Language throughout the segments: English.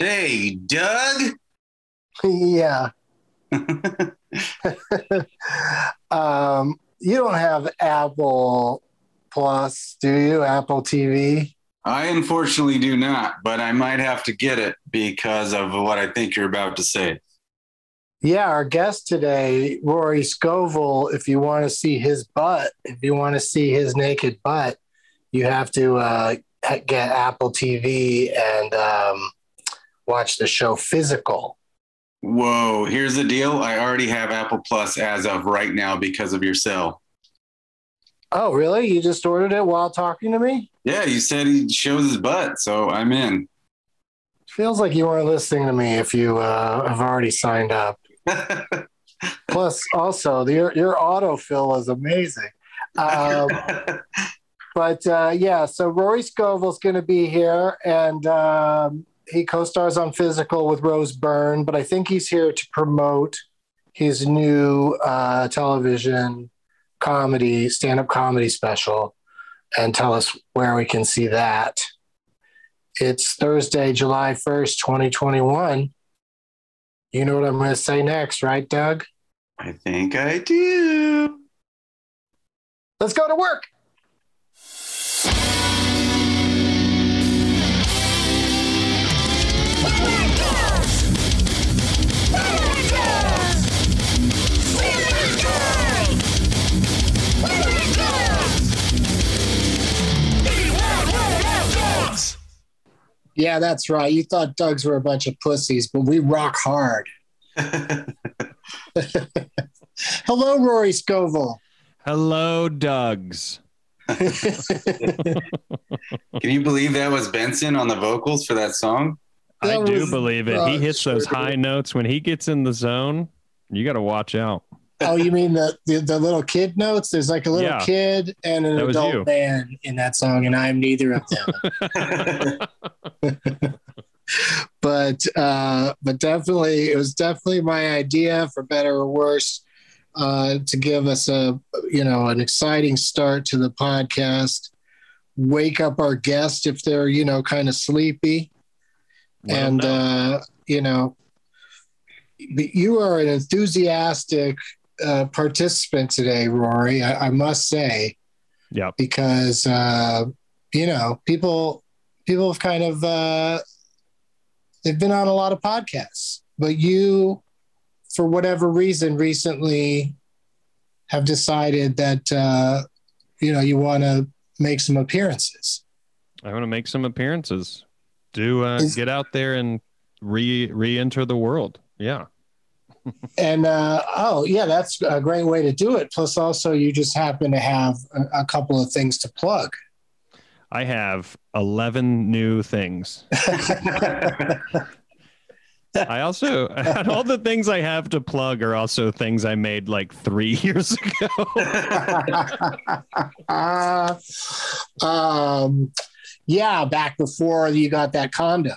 Hey, Doug. Yeah. um, you don't have Apple Plus, do you? Apple TV? I unfortunately do not, but I might have to get it because of what I think you're about to say. Yeah, our guest today, Rory Scovel, if you want to see his butt, if you want to see his naked butt, you have to uh, get Apple TV and um, watch the show Physical. Whoa, here's the deal. I already have Apple Plus as of right now because of your sale. Oh, really? You just ordered it while talking to me? Yeah, you said he shows his butt, so I'm in. Feels like you weren't listening to me if you uh, have already signed up. Plus, also, your your autofill is amazing. Um, but uh, yeah, so Rory Scovel's going to be here, and um, he co-stars on Physical with Rose Byrne. But I think he's here to promote his new uh, television comedy, stand-up comedy special, and tell us where we can see that. It's Thursday, July first, twenty twenty-one. You know what I'm going to say next, right, Doug? I think I do. Let's go to work. Yeah, that's right. You thought Doug's were a bunch of pussies, but we rock hard. Hello, Rory Scovel. Hello, Doug's. Can you believe that was Benson on the vocals for that song? I do believe it. He hits those high notes when he gets in the zone. You got to watch out. Oh, you mean the, the the little kid notes? There's like a little Yeah. kid and an That adult man in that song, and I'm neither of them. but uh, but definitely, it was definitely my idea, for better or worse, uh, to give us a you know an exciting start to the podcast. Wake up our guest if they're you know kind of sleepy, Well and done. uh, you know but you are an enthusiastic uh, participant today, Rory. I, I must say Yep. because uh, you know people people have kind of uh, they've been on a lot of podcasts, but you, for whatever reason, recently have decided that uh, you know you want to make some appearances. I want to make some appearances. Do uh, Is- get out there and re re-enter the world. Yeah. And uh, oh yeah, that's a great way to do it. Plus, also you just happen to have a, a couple of things to plug. I have 11 new things. I also, all the things I have to plug are also things I made like three years ago. um, yeah, back before you got that condo.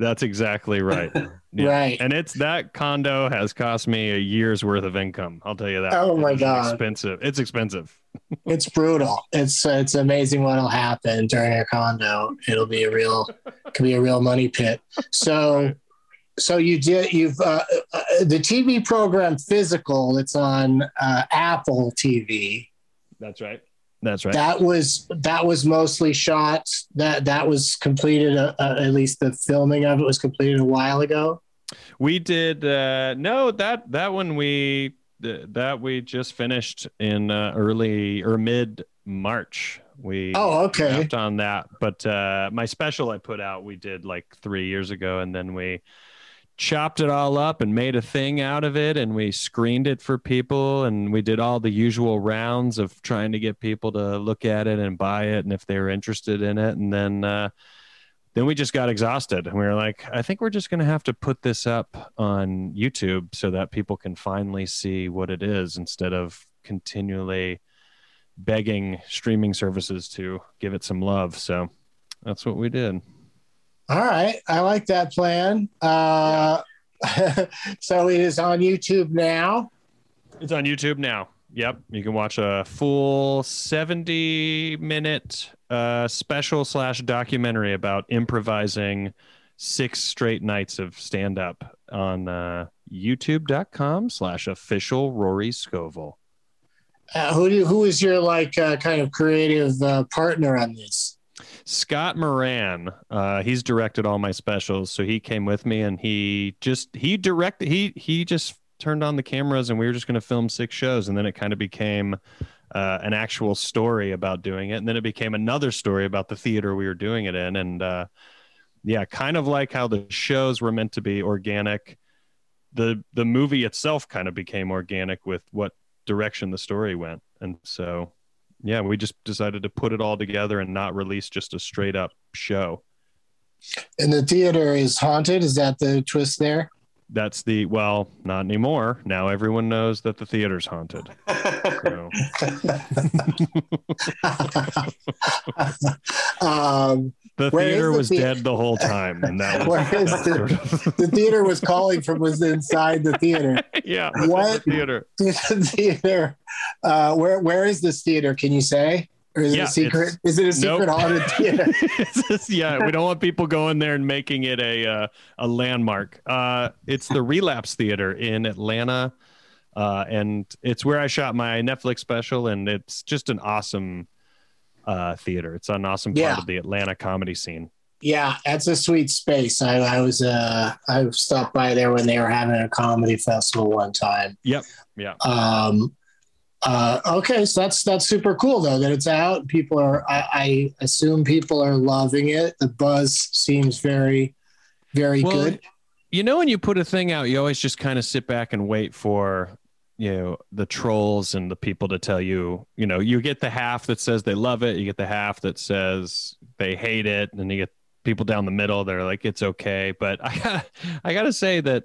That's exactly right. Yeah. Right. And it's that condo has cost me a year's worth of income. I'll tell you that. Oh my It's God. Expensive. It's expensive. It's brutal. It's it's amazing what'll happen during a condo. It'll be a real, could be a real money pit. So, so you did you've uh, uh, the TV program Physical. It's on uh, Apple TV. That's right. That's right. That was that was mostly shot. That that was completed. Uh, uh, at least the filming of it was completed a while ago. We did uh no that that one we th- that we just finished in uh, early or mid March. We Oh, okay. on that. But uh my special I put out we did like 3 years ago and then we chopped it all up and made a thing out of it and we screened it for people and we did all the usual rounds of trying to get people to look at it and buy it and if they were interested in it and then uh then we just got exhausted. And we were like i think we're just going to have to put this up on youtube so that people can finally see what it is instead of continually begging streaming services to give it some love. So that's what we did All right, I like that plan. Uh, so it is on YouTube now. it's on youtube now yep you can watch a full 70 minute uh, special slash documentary about improvising six straight nights of stand up on uh, youtube.com slash official rory scovel Uh, who do, who is your like uh, kind of creative uh, partner on this? Scott Moran, uh, he's directed all my specials, so he came with me and he just he directed he he just turned on the cameras and we were just going to film six shows and then it kind of became uh, an actual story about doing it and then it became another story about the theater we were doing it in and uh, yeah, kind of like how the shows were meant to be organic. The the movie itself kind of became organic with what direction the story went, and so yeah, we just decided to put it all together and not release just a straight up show. And the theater is haunted. Is that the twist there? That's the well, not anymore. Now everyone knows that the theater's haunted. So, um, the Where theater the was dead the whole time, and that was the- the theater was calling from was inside the theater. yeah. What? The theater? the theater. Uh, where where is this theater? Can you say? Or is Yeah, it a secret? Is it a secret Nope. haunted theater? Just- yeah, we don't want people going there and making it a uh, a landmark. Uh, it's the Relapse Theater in Atlanta, uh, and it's where I shot my Netflix special, and it's just an awesome uh, theater. It's an awesome part Yeah. of the Atlanta comedy scene. Yeah, that's a sweet space. I, I was uh I stopped by there when they were having a comedy festival one time. Yep. Yeah. Um uh okay, so that's that's super cool though that it's out. People are I, I assume people are loving it. The buzz seems very, very Well, good. You know, when you put a thing out, you always just kind of sit back and wait for you know the trolls and the people to tell you. You know, you get the half that says they love it, you get the half that says they hate it, and you get people down the middle they're like it's okay. But I got I got to say that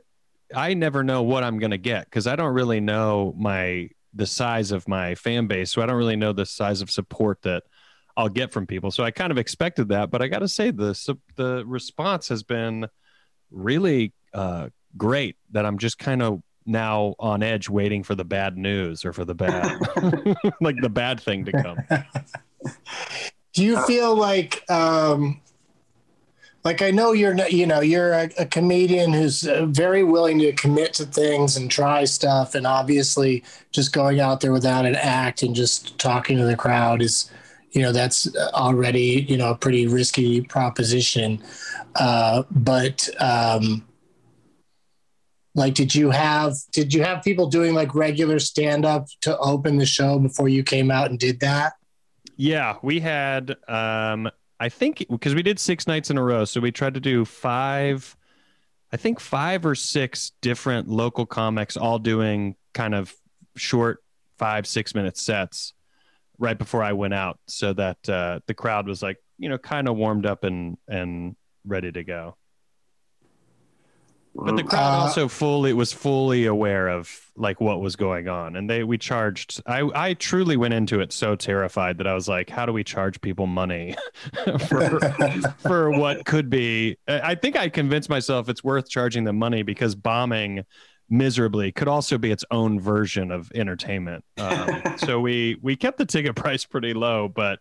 I never know what I'm gonna get because I don't really know my the size of my fan base, so I don't really know the size of support that I'll get from people. So I kind of expected that, but I got to say the the response has been really uh, great. That I'm just kind of now on edge, waiting for the bad news or for the bad, like the bad thing to come. Do you feel like um like I know you're not, you know you're a, a comedian who's uh, very willing to commit to things and try stuff and obviously just going out there without an act and just talking to the crowd is you know that's already you know a pretty risky proposition uh but um like did you have did you have people doing like regular stand up to open the show before you came out and did that Yeah, we had um I think because we did 6 nights in a row, so we tried to do 5 I think 5 or 6 different local comics all doing kind of short 5 6 minute sets right before I went out so that uh the crowd was like, you know, kind of warmed up and and ready to go. But the crowd Uh, also fully was fully aware of like what was going on, and they we charged. I I truly went into it so terrified that I was like, how do we charge people money for for what could be? I I think I convinced myself it's worth charging them money because bombing miserably could also be its own version of entertainment. Um, so we we kept the ticket price pretty low, but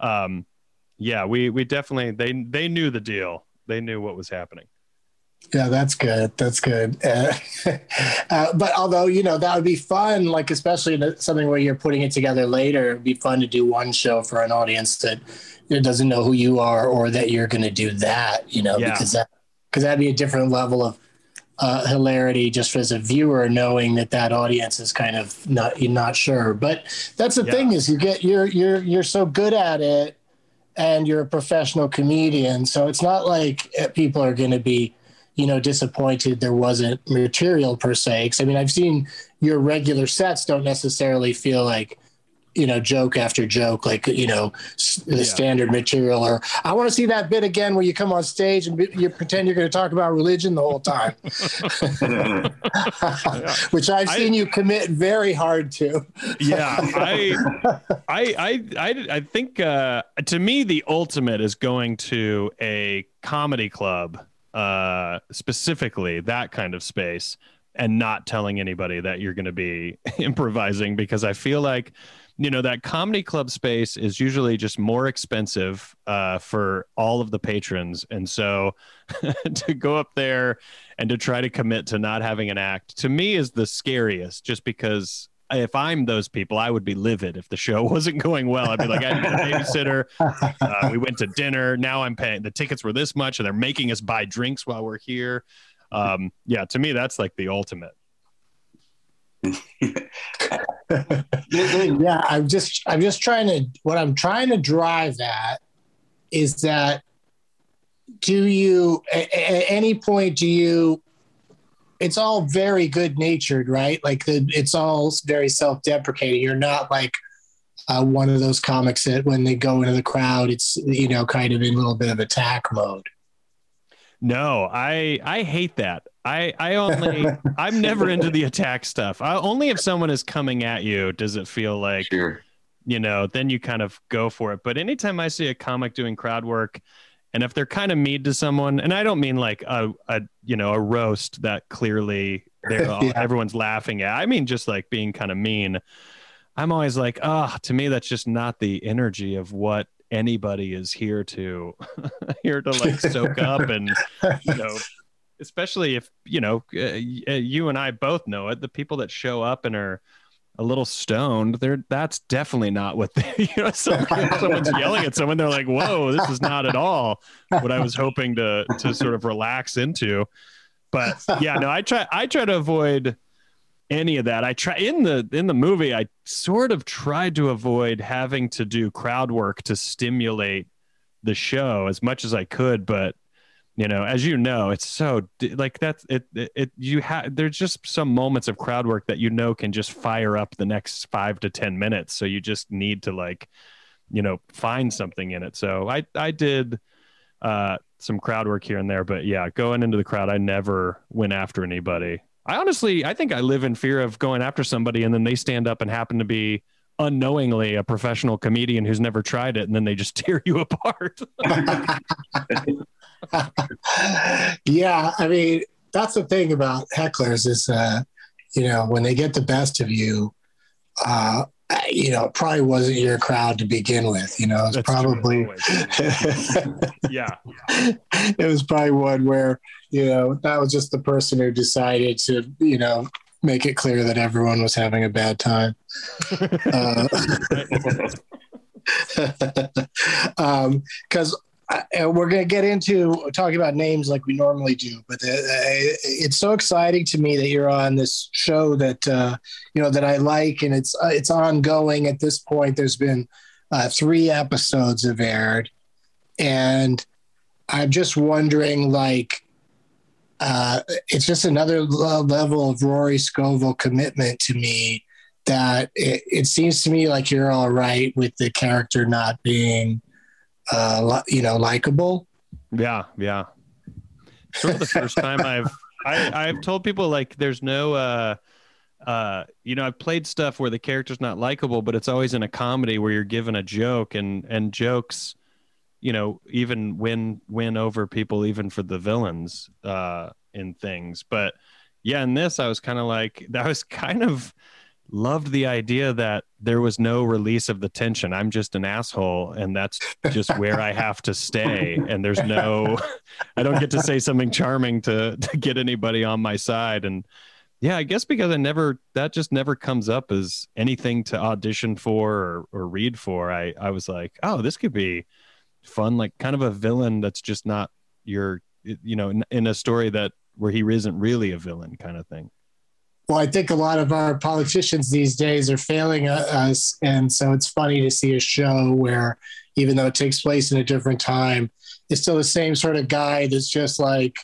um, yeah, we we definitely they they knew the deal. They knew what was happening. Yeah, that's good. That's good. Uh, uh, but although you know that would be fun, like especially in something where you're putting it together later, it'd be fun to do one show for an audience that doesn't know who you are or that you're going to do that. You know, yeah. because that because that'd be a different level of uh, hilarity just as a viewer knowing that that audience is kind of not you're not sure. But that's the yeah. thing is you get you're you're you're so good at it and you're a professional comedian, so it's not like uh, people are going to be you know, disappointed there wasn't material per se. Cause I mean, I've seen your regular sets don't necessarily feel like, you know, joke after joke, like, you know, the yeah. standard material, or I want to see that bit again where you come on stage and you pretend you're going to talk about religion the whole time, which I've seen I, you commit very hard to. yeah. I, I, I, I, I think, uh, to me, the ultimate is going to a comedy club uh, specifically that kind of space and not telling anybody that you're going to be improvising because I feel like you know that comedy club space is usually just more expensive uh, for all of the patrons. And so to go up there and to try to commit to not having an act to me is the scariest just because if I'm those people, I would be livid if the show wasn't going well. I'd be like, I need a babysitter. Uh, we went to dinner. Now I'm paying. The tickets were this much, and they're making us buy drinks while we're here. Um, yeah, to me, that's like the ultimate. yeah, I'm just, I'm just trying to. What I'm trying to drive at is that. Do you, at any point, do you it's all very good natured, right? Like the, it's all very self deprecating. You're not like uh, one of those comics that when they go into the crowd, it's you know kind of in a little bit of attack mode. No, I I hate that. I I only I'm never into the attack stuff. I, only if someone is coming at you does it feel like sure. you know. Then you kind of go for it. But anytime I see a comic doing crowd work and if they're kind of mean to someone and i don't mean like a, a you know a roast that clearly yeah. everyone's laughing at i mean just like being kind of mean i'm always like ah oh, to me that's just not the energy of what anybody is here to here to like soak up and you know especially if you know uh, you and i both know it the people that show up and are a little stoned, they're that's definitely not what they, you know, someone's yelling at someone, they're like, whoa, this is not at all what I was hoping to to sort of relax into. But yeah, no, I try I try to avoid any of that. I try in the in the movie, I sort of tried to avoid having to do crowd work to stimulate the show as much as I could, but you know as you know it's so like that's it, it, you have there's just some moments of crowd work that you know can just fire up the next five to ten minutes. So you just need to like you know find something in it. So i i did uh some crowd work here and there but yeah going into the crowd i never went after anybody. I honestly i think i live in fear of going after somebody and then they stand up and happen to be unknowingly a professional comedian who's never tried it and then they just tear you apart yeah, I mean, that's the thing about hecklers is, uh, you know, when they get the best of you, uh, you know, it probably wasn't your crowd to begin with. You know, it's probably, yeah, it was probably one where, you know, that was just the person who decided to, you know, make it clear that everyone was having a bad time. uh, because um, uh, we're going to get into talking about names like we normally do, but uh, it's so exciting to me that you're on this show that uh, you know that I like, and it's uh, it's ongoing. At this point, there's been uh, three episodes have aired, and I'm just wondering, like, uh, it's just another level of Rory Scovel commitment to me. That it, it seems to me like you're all right with the character not being uh, you know, likable. Yeah, yeah. Sort of the first time I've I, I've told people like there's no uh uh you know I've played stuff where the character's not likable, but it's always in a comedy where you're given a joke and and jokes, you know, even win win over people even for the villains uh in things. But yeah, in this I was kind of like that was kind of loved the idea that there was no release of the tension. I'm just an asshole, and that's just where I have to stay. And there's no, I don't get to say something charming to to get anybody on my side. And yeah, I guess because I never that just never comes up as anything to audition for or, or read for. I I was like, oh, this could be fun, like kind of a villain that's just not your, you know, in, in a story that where he isn't really a villain kind of thing. Well, I think a lot of our politicians these days are failing us. And so it's funny to see a show where, even though it takes place in a different time, it's still the same sort of guy that's just like,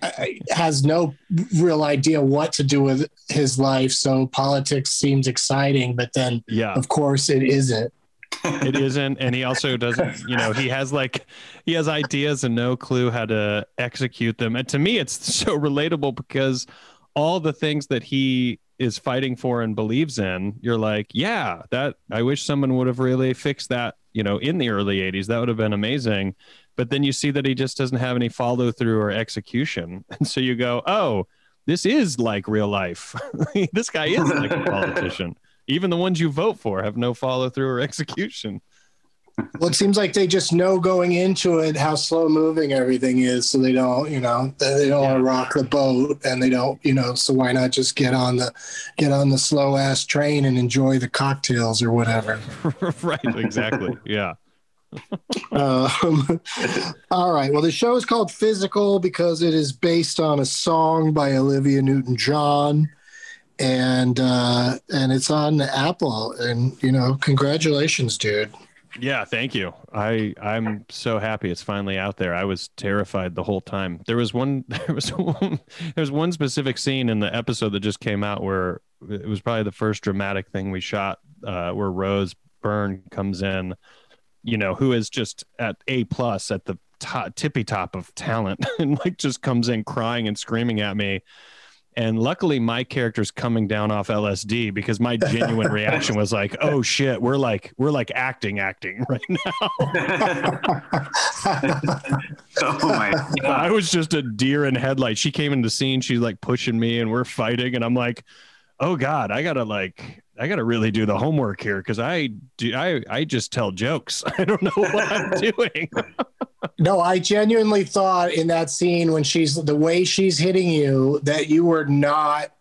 uh, has no real idea what to do with his life. So politics seems exciting, but then, Yeah. of course, it isn't. it isn't and he also doesn't you know he has like he has ideas and no clue how to execute them and to me it's so relatable because all the things that he is fighting for and believes in you're like yeah that i wish someone would have really fixed that you know in the early 80s that would have been amazing. But then you see that he just doesn't have any follow through or execution. And so you go oh this is like real life. This guy is like a politician. Even the ones you vote for have no follow through or execution Well, it seems like they just know going into it how slow moving everything is, so they don't, you know, they don't want to rock the boat, and they don't, you know, so why not just get on the get on the slow ass train and enjoy the cocktails or whatever. right exactly yeah Um, all right. Well, the show is called Physical because it is based on a song by Olivia Newton-John, and uh, and it's on Apple. And you know, congratulations, dude. Yeah thank you. I i'm so happy it's finally out there. I was terrified the whole time. There was one there was one there was one specific scene in the episode that just came out where it was probably the first dramatic thing we shot uh where rose byrne comes in you know who is just at a plus at the top, tippy top of talent and like just comes in crying and screaming at me and luckily my character's coming down off lsd because my genuine reaction was like oh shit we're like we're like acting acting right now Oh my god. i was just a deer in headlights she came in the scene she's like pushing me and we're fighting and i'm like oh god i gotta like i gotta really do the homework here because i do i i just tell jokes i don't know what i'm doing No, I genuinely thought in that scene when she's the way she's hitting you that you were not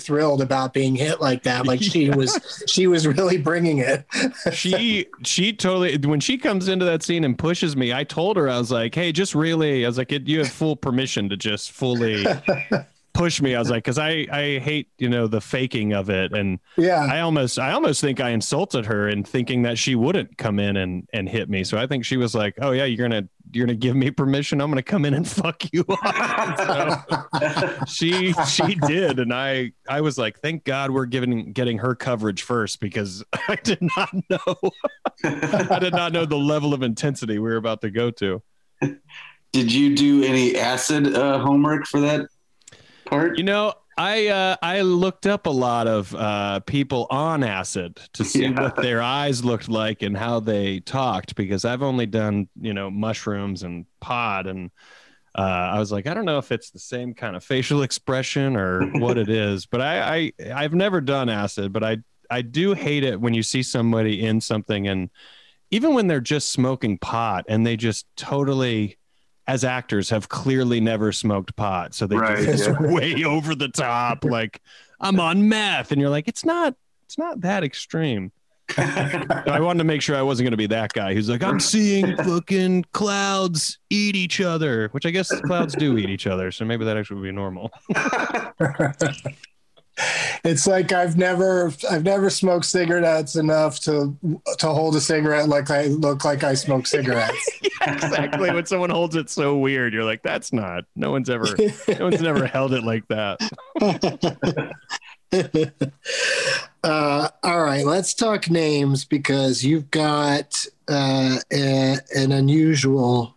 thrilled about being hit like that. Like she was, she was really bringing it. she she totally when she comes into that scene and pushes me i told her i was like hey just really i was like you have full permission to just fully push me. I was like because i i hate you know the faking of it. And yeah. i almost i almost think i insulted her in thinking that she wouldn't come in and and hit me. So i think she was like oh yeah you're gonna you're gonna give me permission. I'm gonna come in and fuck you up. So she she did. And i i was like thank god we're giving getting her coverage first because i did not know. I did not know the level of intensity we were about to go to. Did you do any acid uh, homework for that part? You know, I uh, I looked up a lot of uh, people on acid to see Yeah. what their eyes looked like and how they talked because I've only done you know mushrooms and pod and uh, I was like I don't know if it's the same kind of facial expression or what it is, but I, I I've never done acid, but I I do hate it when you see somebody in something and even when they're just smoking pot and they just totally as actors have clearly never smoked pot. So they Right, just yeah. way over the top like i'm on meth. And you're like it's not it's not that extreme. I wanted to make sure i wasn't going to be that guy who's like i'm seeing fucking clouds eat each other which i guess clouds do eat each other so maybe that actually would be normal it's like I've never, I've never smoked cigarettes enough to to hold a cigarette like I look like I smoke cigarettes. exactly when someone holds it so weird you're like that's not no one's ever no one's never held it like that uh, all right, let's talk names because you've got uh, a, an unusual.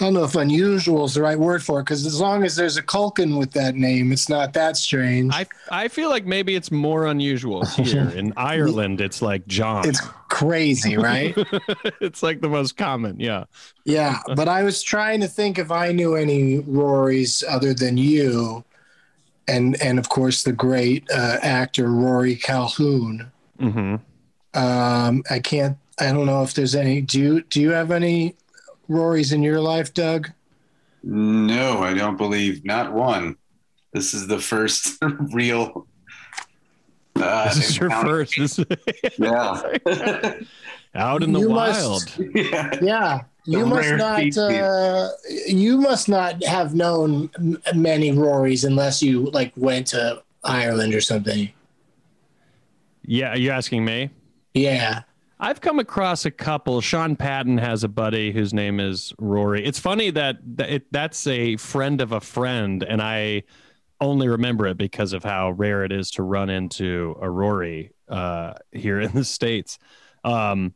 I don't know if unusual is the right word for it because as long as there's a Culkin with that name, it's not that strange. I I feel like maybe it's more unusual here in Ireland. It's like John. it's crazy, right? it's like the most common. Yeah. yeah, but I was trying to think if I knew any Rorys other than you. and and of course the great uh, actor Rory Calhoun. hmm Um, I can't. I don't know if there's any. Do you do you have any Rorys in your life, Doug? No, I don't believe not one. This is the first real. Uh, This is your first. This Yeah. out in the You wild. must- yeah. Yeah, you must not. Uh, you must not have known m- many Rorys unless you like went to Ireland or something. Yeah, are you asking me? Yeah. I've come across a couple. Sean Patton has a buddy whose name is Rory. It's funny that, it, that's a friend of a friend, and I only remember it because of how rare it is to run into a Rory uh, here in the states. Um,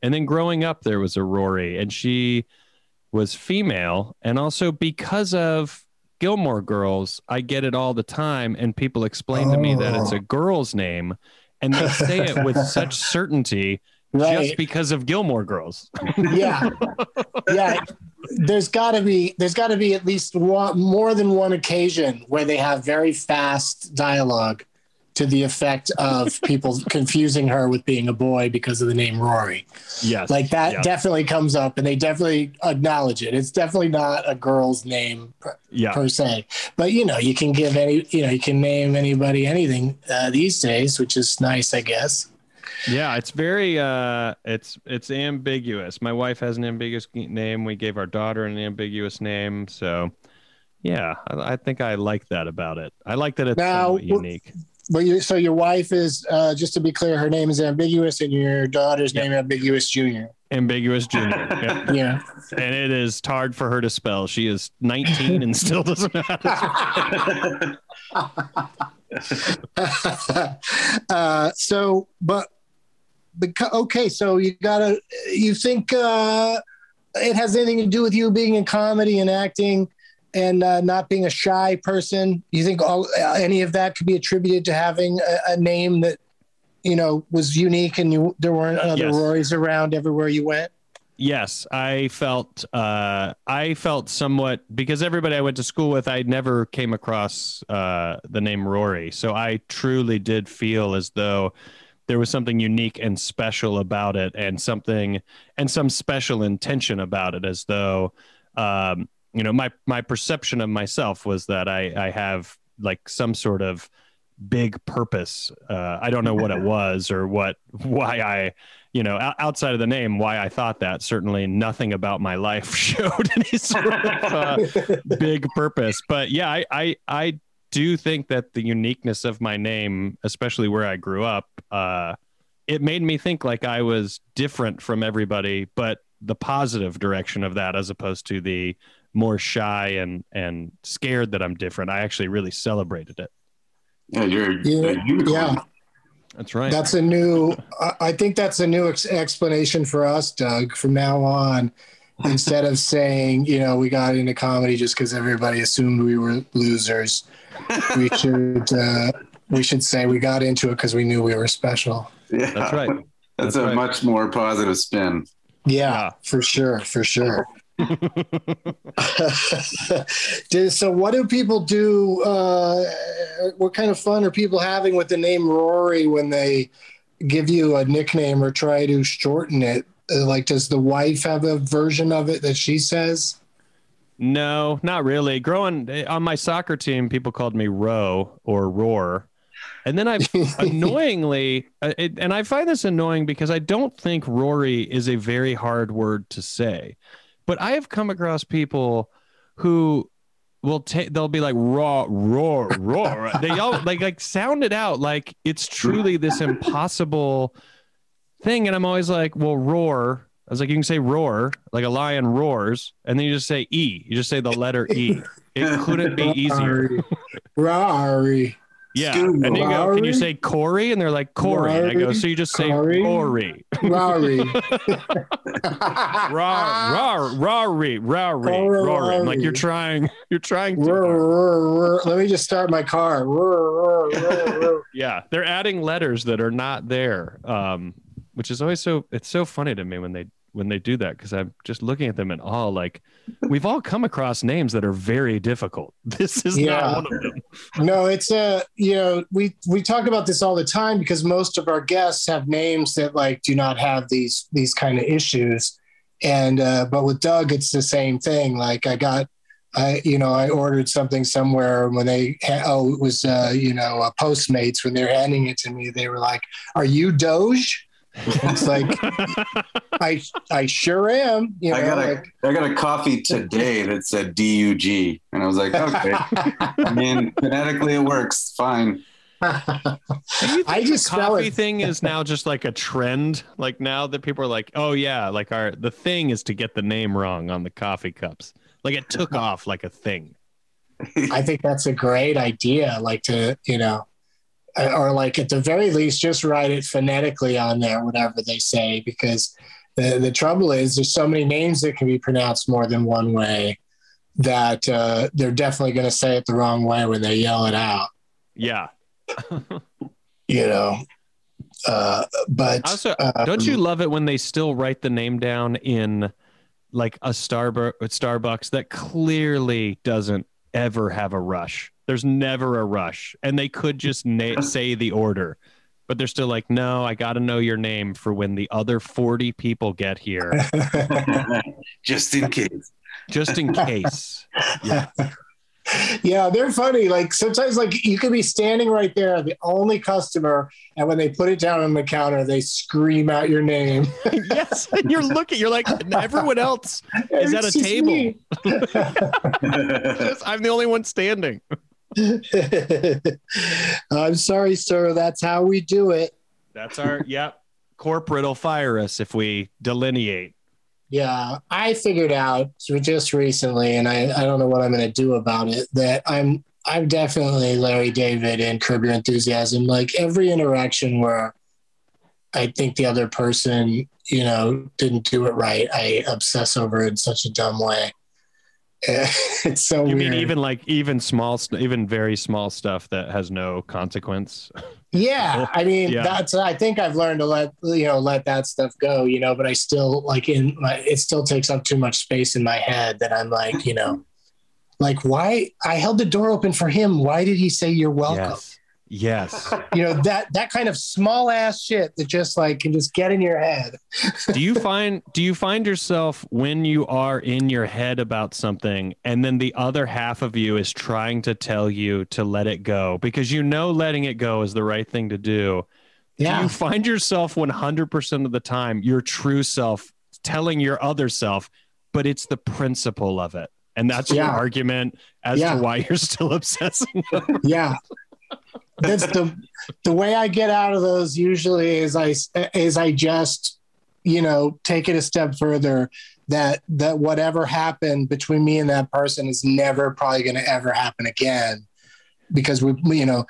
and then growing up, there was a Rory, and she was female, and also because of Gilmore Girls, I get it all the time, and people explain to me that it's a girl's name, and they say it with such certainty just because of Gilmore Girls. yeah. Yeah. There's got to be there's got to be at least one more than one occasion where they have very fast dialogue to the effect of people confusing her with being a boy because of the name Rory. yes, Like that definitely comes up and they definitely acknowledge it. It's definitely not a girl's name per, yeah, per se. But you know, you can give any you know, you can name anybody anything uh, these days, which is nice, I guess. Yeah. It's very, uh, it's it's ambiguous. My wife has an ambiguous name. We gave our daughter an ambiguous name. So, yeah, I, I think I like that about it. I like that it's Now, unique. But you, so your wife is, uh, just to be clear, her name is ambiguous, and your daughter's name ambiguous Junior. Ambiguous Junior. yeah. Yeah. and it is hard for her to spell. She is 19 and still doesn't know how to uh, so, but because okay, so you gotta, you think uh, it has anything to do with you being in comedy and acting and uh, not being a shy person? You think all uh, any of that could be attributed to having a, a name that you know was unique and you there weren't other Yes. Rorys around everywhere you went? Yes, I felt uh, I felt somewhat because everybody I went to school with, I never came across uh, the name Rory, so I truly did feel as though there was something unique and special about it, and something and some special intention about it, as though um, you know my my perception of myself was that I I have like some sort of big purpose. Uh, I don't know what it was or what why I you know, outside of the name, why I thought that certainly nothing about my life showed any sort of uh, big purpose. But yeah, I, I, I do think that the uniqueness of my name, especially where I grew up, uh, it made me think like I was different from everybody, but the positive direction of that, as opposed to the more shy and and scared that I'm different. I actually really celebrated it. Yeah, you're Yeah, a unicorn. yeah. That's right. That's a new. I- I think that's a new ex- explanation for us, Doug. From now on, instead of saying, you know, we got into comedy just because everybody assumed we were losers, we should uh, we should say we got into it because we knew we were special. Yeah. That's right. That's, That's a right. much more positive spin. Yeah, Yeah. for sure, for sure. So, what do people do? Uh, what kind of fun are people having with the name Rory when they give you a nickname or try to shorten it? Uh, Like, does the wife have a version of it that she says? No, not really. Growing on my soccer team, people called me Row or Roar. And then I annoyingly, uh, it, and I find this annoying because I don't think Rory is a very hard word to say. But I have come across people who will take, they'll be like, raw, roar, roar. they all like, like sound it out like it's truly this impossible thing. And I'm always like, well, roar. I was like, you can say roar, like a lion roars, and then you just say E. You just say the letter E. It couldn't be easier. Rory. Yeah. Scoob. And you go, can you say Corey? And they're like, Corey. And I go, so you just say Corey? Rory. Rory. Raw, raw, Rory, Rory, Rory. Rory. Like, you're trying, you're trying to. Roar, roar, roar. Let me just start my car. Yeah. They're adding letters that are not there. Um, which is always so, it's so funny to me when they, when they do that because I'm just looking at them and all like we've all come across names that are very difficult. This is Yeah. not one of them. No, it's a you know we we talk about this all the time because most of our guests have names that like do not have these these kind of issues, and uh, but with Doug it's the same thing. Like I got. I, you know, I ordered something somewhere when they, oh, it was, uh, you know, uh, Postmates when they were handing it to me. They were like, "Are you Doge?" It's like, I, I sure am. You know, I got a like, I got a coffee today that said DUG, and I was like, okay. I mean, phonetically it works fine. Do you think I just the coffee thing is now just like a trend. Like now that people are like, oh yeah, like our the thing is to get the name wrong on the coffee cups. Like it took off like a thing. I think that's a great idea. Like to, you know, or like at the very least, just write it phonetically on there, whatever they say, because the, the trouble is there's so many names that can be pronounced more than one way that uh, they're definitely going to say it the wrong way when they yell it out, Yeah. you know. Uh, but Also, um, don't you love it when they still write the name down in like a Starbucks Starbucks that clearly doesn't ever have a rush. There's never a rush, and they could just na- say the order, but they're still like, no, I got to know your name for when the other 40 people get here, Just in case. just in case. Yeah. yeah, they're funny. Like sometimes, like you could be standing right there, the only customer, and when they put it down on the counter, they scream out your name. yes, and you're looking. You're like everyone else. Is at a It's just table. I'm the only one standing. I'm sorry, sir. That's how we do it. That's our yep. Corporate will fire us if we delineate. Yeah, I figured out just recently, and I, I don't know what I'm going to do about it. That I'm I'm definitely Larry David and Curb Your Enthusiasm. Like every interaction where I think the other person, you know, didn't do it right, I obsess over it in such a dumb way. It's so You weird. mean even like even small, even very small stuff that has no consequence? Yeah, I mean Yeah. that's. I think I've learned to let you know let that stuff go. You know, but I still like in my. It still takes up too much space in my head that I'm like, you know, like why I held the door open for him. Why did he say you're welcome? Yes. Yes. You know that that kind of small ass shit that just like can just get in your head. do you find do you find yourself when you are in your head about something and then the other half of you is trying to tell you to let it go because you know letting it go is the right thing to do do Yeah, you find yourself 100% of the time your true self telling your other self but it's the principle of it and that's your argument as Yeah. to why you're still obsessing over yeah. That's the the way I get out of those usually is I is I just you know take it a step further that that whatever happened between me and that person is never probably going to ever happen again because we you know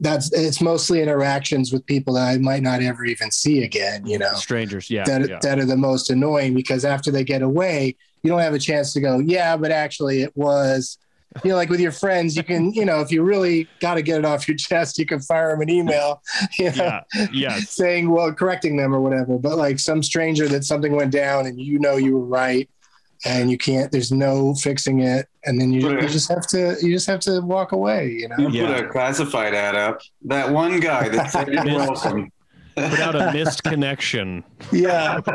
that's it's mostly interactions with people that I might not ever even see again you know strangers yeah, that yeah. that are the most annoying because after they get away, you don't have a chance to go, yeah, but actually it was, you know, like with your friends, you can, you know, if you really got to get it off your chest, you can fire them an email, you know, yeah yes saying, well, correcting them or whatever. But like some stranger that something went down and you know you were right and you can't, there's no fixing it. And then you, you just have to, you just have to walk away, you know? You Yeah. put a classified ad up. That one guy that said you're welcome. put out a missed connection Yeah.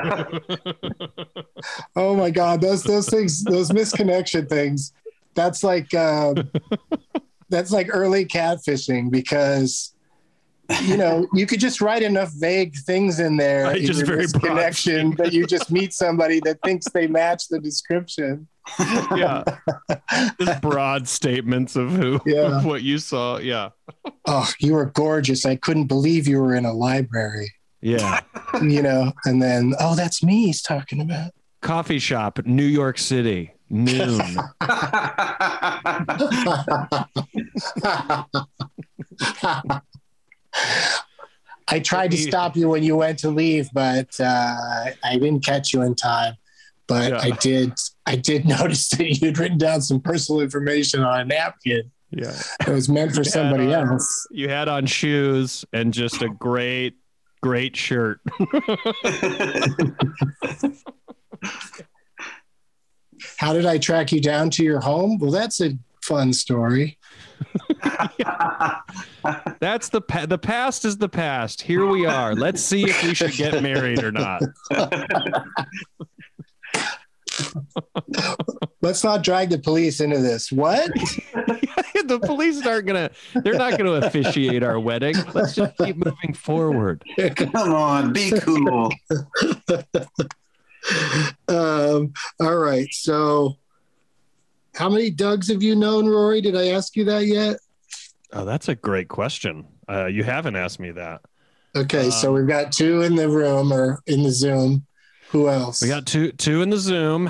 Oh my God, those those things, those misconnection things. That's like um, that's like early catfishing because you know you could just write enough vague things in there Right, in just very broad misconnection that you just meet somebody that thinks they match the description. yeah just broad statements of who Yeah. of what you saw yeah Oh, you were gorgeous. I couldn't believe you were in a library. yeah You know, and then oh, that's me. He's talking about. coffee shop new york city noon I tried to stop you when you went to leave, but uh, I didn't catch you in time. But Yeah. I did. I did notice that you'd written down some personal information on a napkin yeah that was meant for somebody Yeah. else. you had on shoes and just a great great shirt How did I track you down to your home? Well, that's a fun story. That's the pa- the past is the past. Here we are. Let's see if we should get married or not. Let's not drag the police into this. What? the police aren't gonna. They're not gonna officiate our wedding. Let's just keep moving forward. Come on, be cool. um, all right. So, how many Dougs have you known, Rory? Did I ask you that yet? Oh, that's a great question. Uh, you haven't asked me that. Okay, so Um, we've got two in the room or in the Zoom. Who else? We got two two in the Zoom.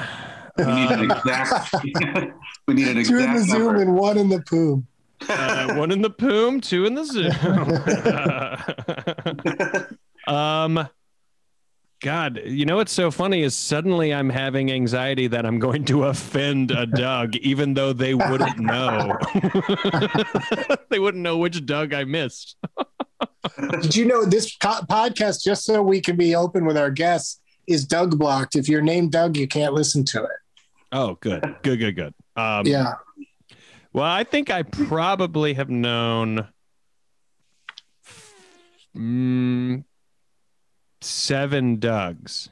We need an Uh, exact. we need an two in the exact Zoom number. and one in the poom. uh, one in the poom, two in the Zoom. um, God, you know what's so funny is suddenly I'm having anxiety that I'm going to offend a Doug, even though they wouldn't know. they wouldn't know which Doug I missed. Did you know this co- podcast, just so we can be open with our guests, is Doug blocked? If you're named Doug, you can't listen to it. Oh, good, good, good, good. Um, Yeah. Well, I think I probably have known mm, seven Dougs.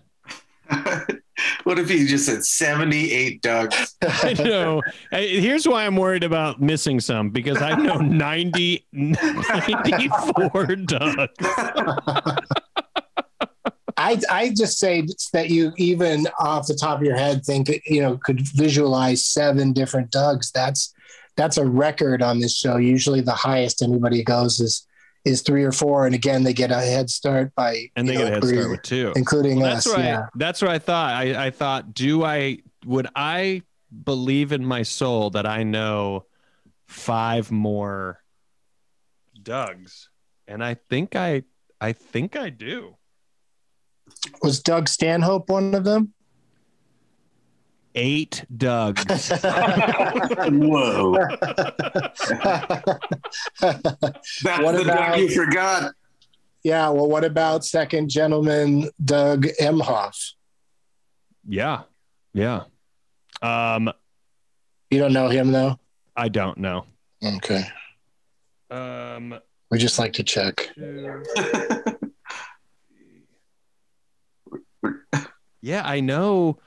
what if he just said 78 Dougs? I know. Here's why I'm worried about missing some because I know 90, 94 Dougs. I, I just say that you even off the top of your head think you know could visualize seven different Dougs. That's that's a record on this show. Usually the highest anybody goes is is three or four, and again they get a head start by And they you get a head start including- with two. including Well, us. that's right. Yeah. That's what I thought. I, I thought, do I would I believe in my soul that I know five more Dougs? And I think I I think I do. Was Doug Stanhope one of them? Eight Dougs. Whoa. That's What the about- Doug you forgot. yeah. Well, what about second gentleman Doug Emhoff? yeah. Yeah. Um You don't know him though. I don't know. Okay, Um we just like to check. Yeah, I know.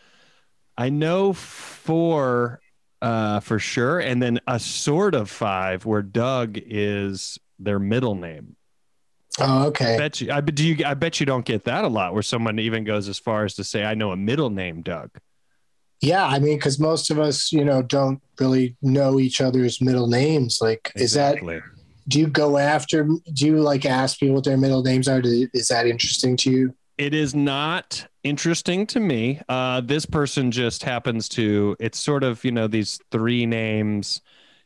I know four uh, for sure, and then a sort of five where Doug is their middle name. Oh, I okay. bet you. I bet you. I bet you don't get that a lot, where someone even goes as far as to say, "I know a middle name, Doug." Yeah, I mean, because most of us, you know, don't really know each other's middle names. Like, is that? Exactly. Do you go after? Do you like ask people what their middle names are? Do, is that interesting to you? It is not interesting to me. Uh, this person just happens to. It's sort of you know these three names.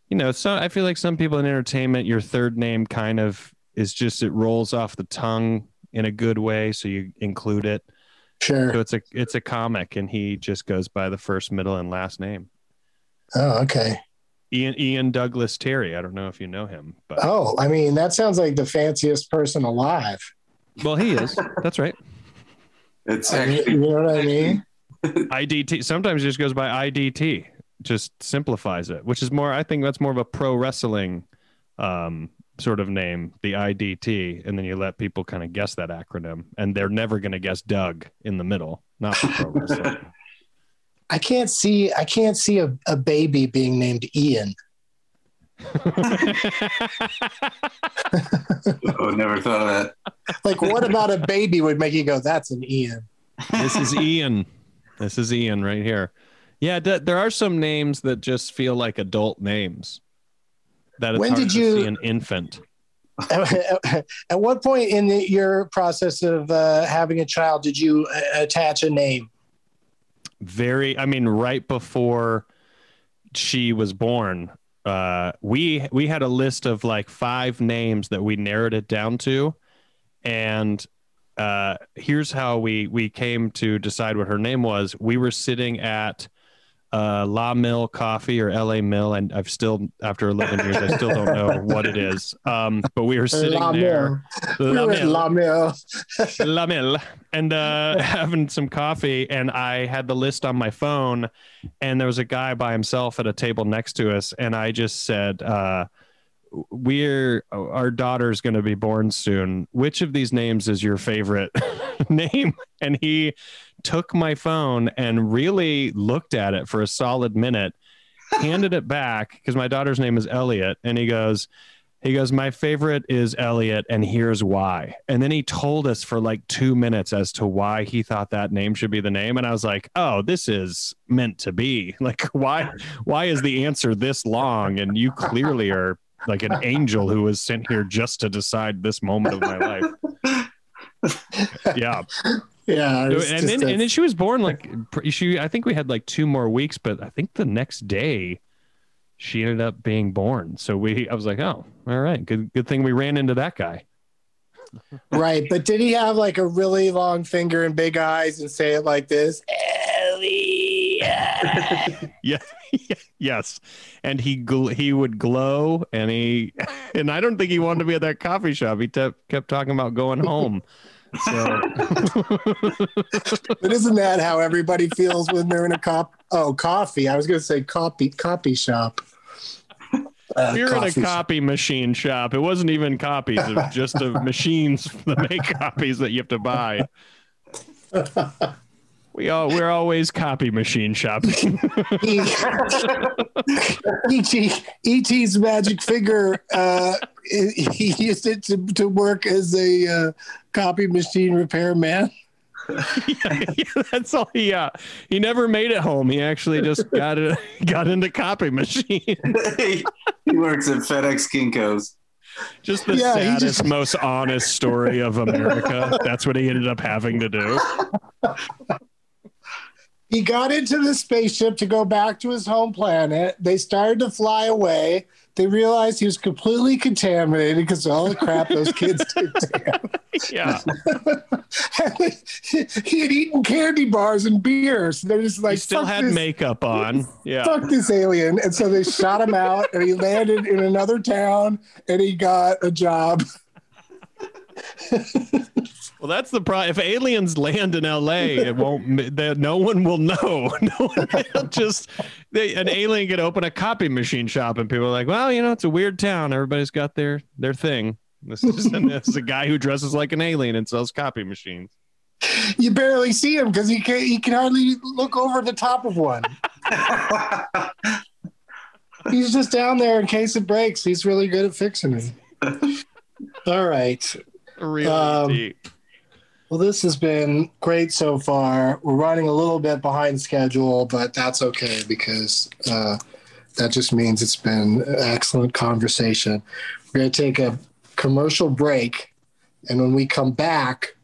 You know, so I feel like some people in entertainment, your third name kind of is just it rolls off the tongue in a good way, so you include it. Sure. So it's a it's a comic, and he just goes by the first, middle, and last name. Oh, okay. Ian Ian Douglas Terry. I don't know if you know him, but Oh, I mean, that sounds like the fanciest person alive. well, he is. That's right. It's I mean, actually you know what I mean? IDT. Sometimes it just goes by IDT. Just simplifies it, which is more. I think that's more of a pro wrestling um, sort of name, the IDT, and then you let people kind of guess that acronym, and they're never going to guess Doug in the middle, not the pro wrestling. I can't see. I can't see a, a baby being named Ian. Oh, never thought of that. Like, what about a baby would make you go, "That's an Ian"? this is Ian. This is Ian right here. Yeah, d- there are some names that just feel like adult names. That it's When hard did to you- see an infant. At what point in the, your process of uh, having a child did you uh, attach a name? very i mean right before she was born uh we we had a list of like five names that we narrowed it down to. And uh here's how we we came to decide what her name was. We were sitting at uh, La Mill Coffee or LA Mill, and I've still after 11 years, I still don't know what it is. Um, but we were sitting La there, Mill. La at Mill. La Mill. La Mill and uh, having some coffee. And I had the list on my phone, and there was a guy by himself at a table next to us. And I just said, uh, We're our daughter's going to be born soon. Which of these names is your favorite name? And he took my phone and really looked at it for a solid minute, handed it back because my daughter's name is Elliot. And he goes, he goes, My favorite is Elliot, and here's why. And then he told us for like two minutes as to why he thought that name should be the name. And I was like, Oh, this is meant to be. Like, why why is the answer this long? And you clearly are like an angel who was sent here just to decide this moment of my life. Yeah. Yeah. and then a- and then she was born like she I think we had like two more weeks, but I think the next day she ended up being born. So we I was like, oh, all right, good good thing we ran into that guy. right. But did he have like a really long finger and big eyes and say it like this? Eh. Elliot. Yeah, yes, and he gl- he would glow, and he and I don't think he wanted to be at that coffee shop. He te- kept talking about going home. So But isn't that how everybody feels when they're in a cop? Oh, coffee. I was going to say copy copy shop. Uh, we were in a coffee shop. copy machine shop. It wasn't even copies; it was just of machines that make copies that you have to buy. We all we're always copy machine shopping. E.T. E.T.'s magic finger. Uh, he used it to, to work as a uh, copy machine repairman. yeah, that's all. He uh, he never made it home. He actually just got it got into copy machine. he works at FedEx Kinkos. Just the Yeah, saddest, just- most honest story of America. That's what he ended up having to do. He got into the spaceship to go back to his home planet. They started to fly away. They realized he was completely contaminated because of all the crap those kids did to him. Yeah, he had eaten candy bars and beers. They're just like he still had this, makeup on. Yeah, Fuck this alien. And so they shot him out and he landed in another town and he got a job. Well, that's the problem. If aliens land in L.A., it won't. That no one will know. No one just they, an alien could open a copy machine shop, and people are like, "Well, you know, it's a weird town. Everybody's got their their thing." This is, and this is a guy who dresses like an alien and sells copy machines. You barely see him because he can he can hardly look over the top of one. He's just down there in case it breaks. He's really good at fixing it. All right. Really Um, deep. Well, this has been great so far. We're running a little bit behind schedule, but that's okay because uh, that just means it's been an excellent conversation. We're going to take a commercial break, and when we come back,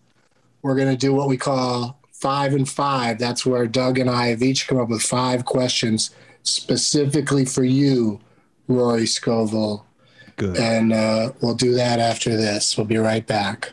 we're going to do what we call five and five. That's where Doug and I have each come up with five questions specifically for you, Rory Scovel. Good. And uh, we'll do that after this. We'll be right back.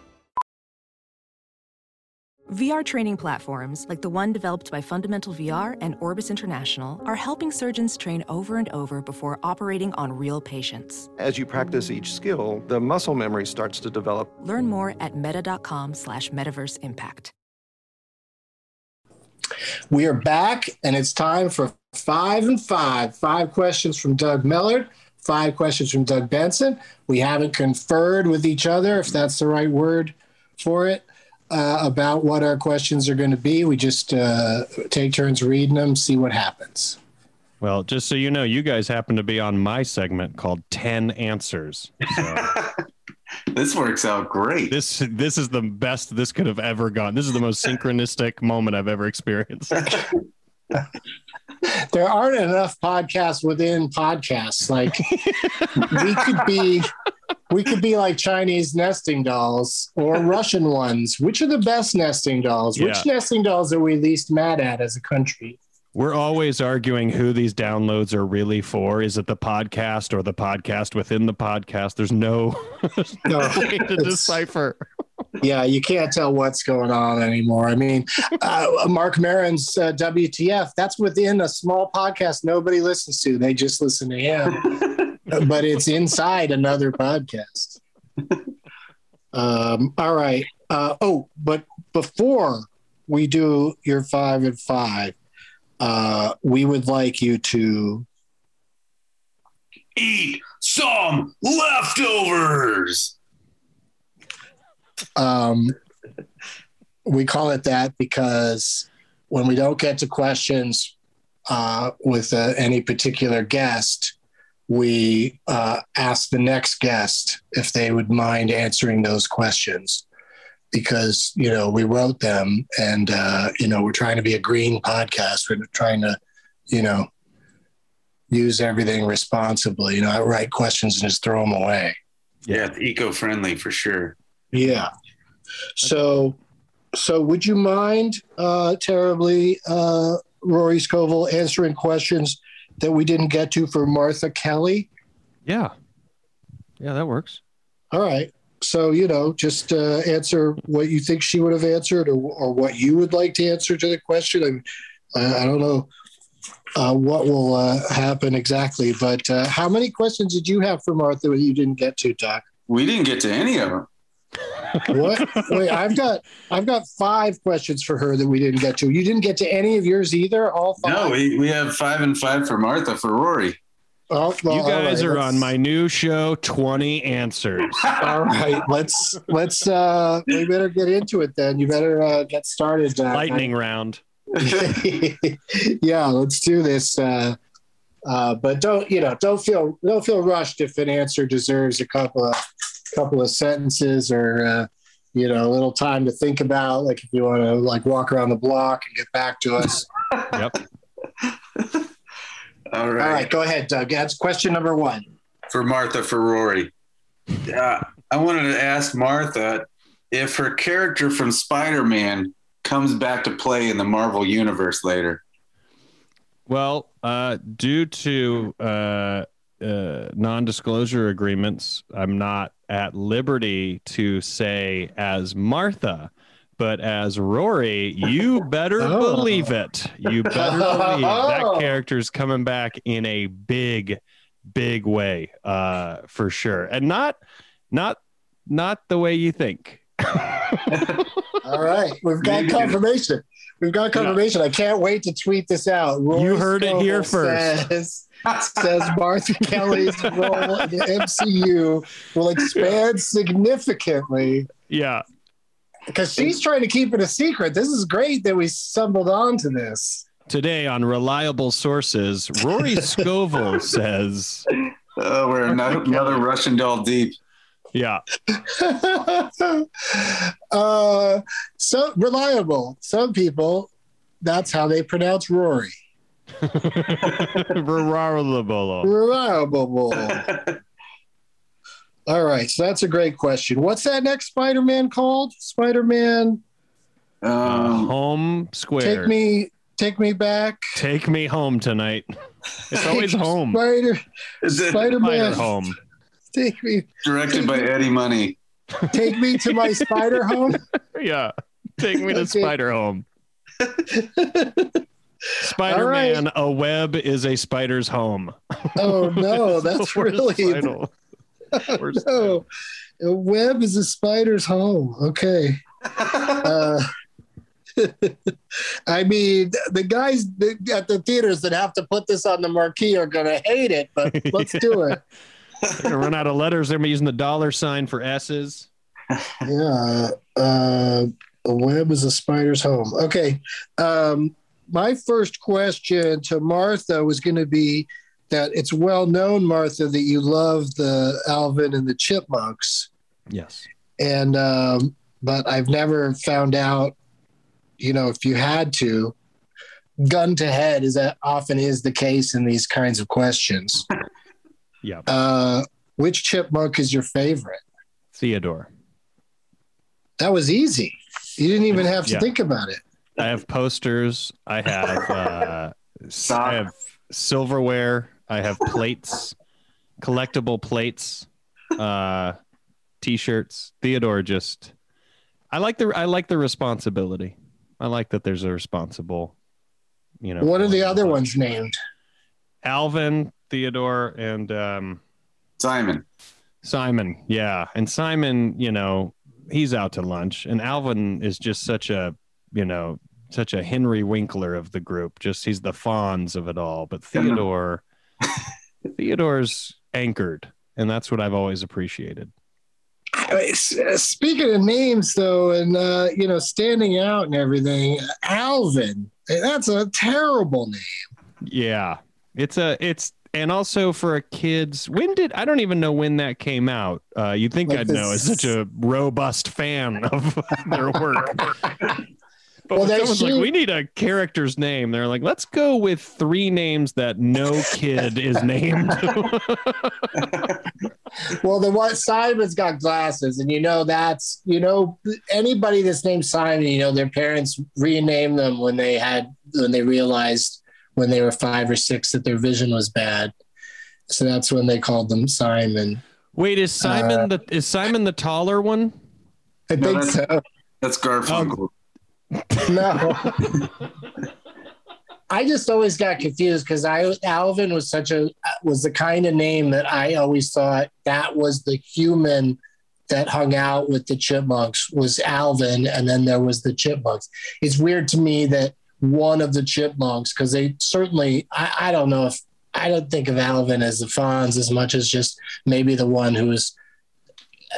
VR training platforms, like the one developed by Fundamental VR and Orbis International, are helping surgeons train over and over before operating on real patients. As you practice each skill, the muscle memory starts to develop. Learn more at meta.com slash metaverse impact. We are back, and it's time for five and five. Five questions from Doug Millard, five questions from Doug Benson. We haven't conferred with each other, if that's the right word for it, uh, about what our questions are going to be. We just uh, take turns reading them, see what happens. Well, just so you know, you guys happen to be on my segment called 10 Answers. So this works out great. this this is the best this could have ever gone. This is the most synchronistic moment I've ever experienced. there aren't enough podcasts within podcasts. Like we could be we could be like Chinese nesting dolls or Russian ones. Which are the best nesting dolls? Which nesting dolls are we least mad at as a country? We're always arguing who these downloads are really for. Is it the podcast or the podcast within the podcast? There's no, there's no No, way to decipher. Yeah, you can't tell what's going on anymore. I mean, uh, Marc Maron's uh, WTF, that's within a small podcast nobody listens to. They just listen to him, but it's inside another podcast. Um, all right. Uh, oh, but before we do your five and five, uh, we would like you to Eat some leftovers. Um, we call it that because when we don't get to questions uh, with uh, any particular guest, we uh, ask the next guest if they would mind answering those questions because you know we wrote them and uh, you know we're trying to be a green podcast we're trying to you know use everything responsibly you know i write questions and just throw them away Yeah, eco-friendly for sure. yeah. So, so would you mind uh, terribly, uh, Rory Scovel, answering questions that we didn't get to for Martha Kelly? Yeah. Yeah, that works. All right. So, you know, just uh, answer what you think she would have answered or, or what you would like to answer to the question. I, I don't know uh, what will uh, happen exactly, but uh, how many questions did you have for Martha that you didn't get to, Doc? We didn't get to any of them. What? Wait, I've got I've got five questions for her that we didn't get to. You didn't get to any of yours either. All five. No, we, we have five and five for Martha for Rory. Oh, well, You guys right, are on my new show, 20 Answers. All right, let's let's uh we better get into it then. You better uh, get started. Uh, Lightning round. yeah, let's do this. Uh, uh, but don't you know? Don't feel don't feel rushed if an answer deserves a couple of couple of sentences or uh, you know a little time to think about. Like if you want to like walk around the block and get back to us. Yep. All All right. right, go ahead, Doug. That's question number one. For Martha for Rory. Uh, I wanted to ask Martha if her character from Spider-Man comes back to play in the Marvel universe later. Well, uh, due to uh, uh, non-disclosure agreements, I'm not at liberty to say as Martha, but as Rory, you better Oh. believe it. You better believe that character's coming back in a big, big way, uh, for sure, and not, not, not the way you think. All right, we've got confirmation. We've got confirmation. I can't wait to tweet this out. Roy You heard it here first. Says, says Martha Kelly's role in the MCU will expand significantly Yeah. Because she's trying to keep it a secret. This is great that we stumbled onto this. Today on reliable sources, Rory Scovel says, Oh, we're another, another Russian doll deep. "Yeah, uh, so reliable. Some people, that's how they pronounce Rory. reliable." Reliable. All right, so that's a great question. What's that next Spider-Man called? Spider-Man, Uh, Um, home square. take me, take me back. Take me home tonight. It's always home. Spider, is it Spider-Man, Spider home. take me, directed by Eddie Money? take me to my spider home. Yeah. Take me to Okay. Spider home. Spider right. Man, a web is a spider's home. Oh no, that's really title. Worst no. A web is a spider's home. Okay. Uh, I mean, the guys at the theaters that have to put this on the marquee are going to hate it, but let's do it. They're gonna run out of letters. They're gonna be using the dollar sign for S's. Yeah. Uh, a web is a spider's home. Okay. Um, my first question to Martha was going to be that it's well known, Martha, that you love the Alvin and the Chipmunks. Yes. and um, but I've never found out, you know, if you had to, gun to head, as that often is the case in these kinds of questions. Yeah. Uh, which chipmunk is your favorite? Theodore. That was easy. You didn't even have to Yeah. think about it. I have posters. I have uh, s- I have silverware. I have plates, collectible plates, uh, t-shirts. Theodore just. I like the I like the responsibility. I like that there's a responsible. You know. What are the one. other ones named? Alvin, Theodore, and um, Simon. Simon, yeah. And Simon, you know, he's out to lunch. And Alvin is just such a, you know, such a Henry Winkler of the group. Just he's the Fonz of it all. But Theodore, Theodore's anchored. And that's what I've always appreciated. I mean, s- Speaking of names, though, and uh, you know, standing out and everything, Alvin. That's a terrible name. Yeah. It's a, it's, and also for a kid's, when did, I don't even know when that came out. Uh, you'd think Like I'd know as this- such a robust fan of their work. But Well, when they someone's like, we need a character's name. They're like, let's go with three names that no kid is named. Well, the one Simon's got glasses, and you know that's you know anybody that's named Simon, you know their parents renamed them when they had when they realized when they were five or six that their vision was bad. So that's when they called them Simon. Wait, is Simon Uh, the is Simon the taller one? I No, think that's- so. That's Garfunkel. No. I just always got confused because I Alvin was such a was the kind of name that I always thought that was the human that hung out with the chipmunks was Alvin, and then there was the chipmunks. It's weird to me that one of the chipmunks, because they certainly I, I don't know if I don't think of Alvin as the Fonz as much as just maybe the one who is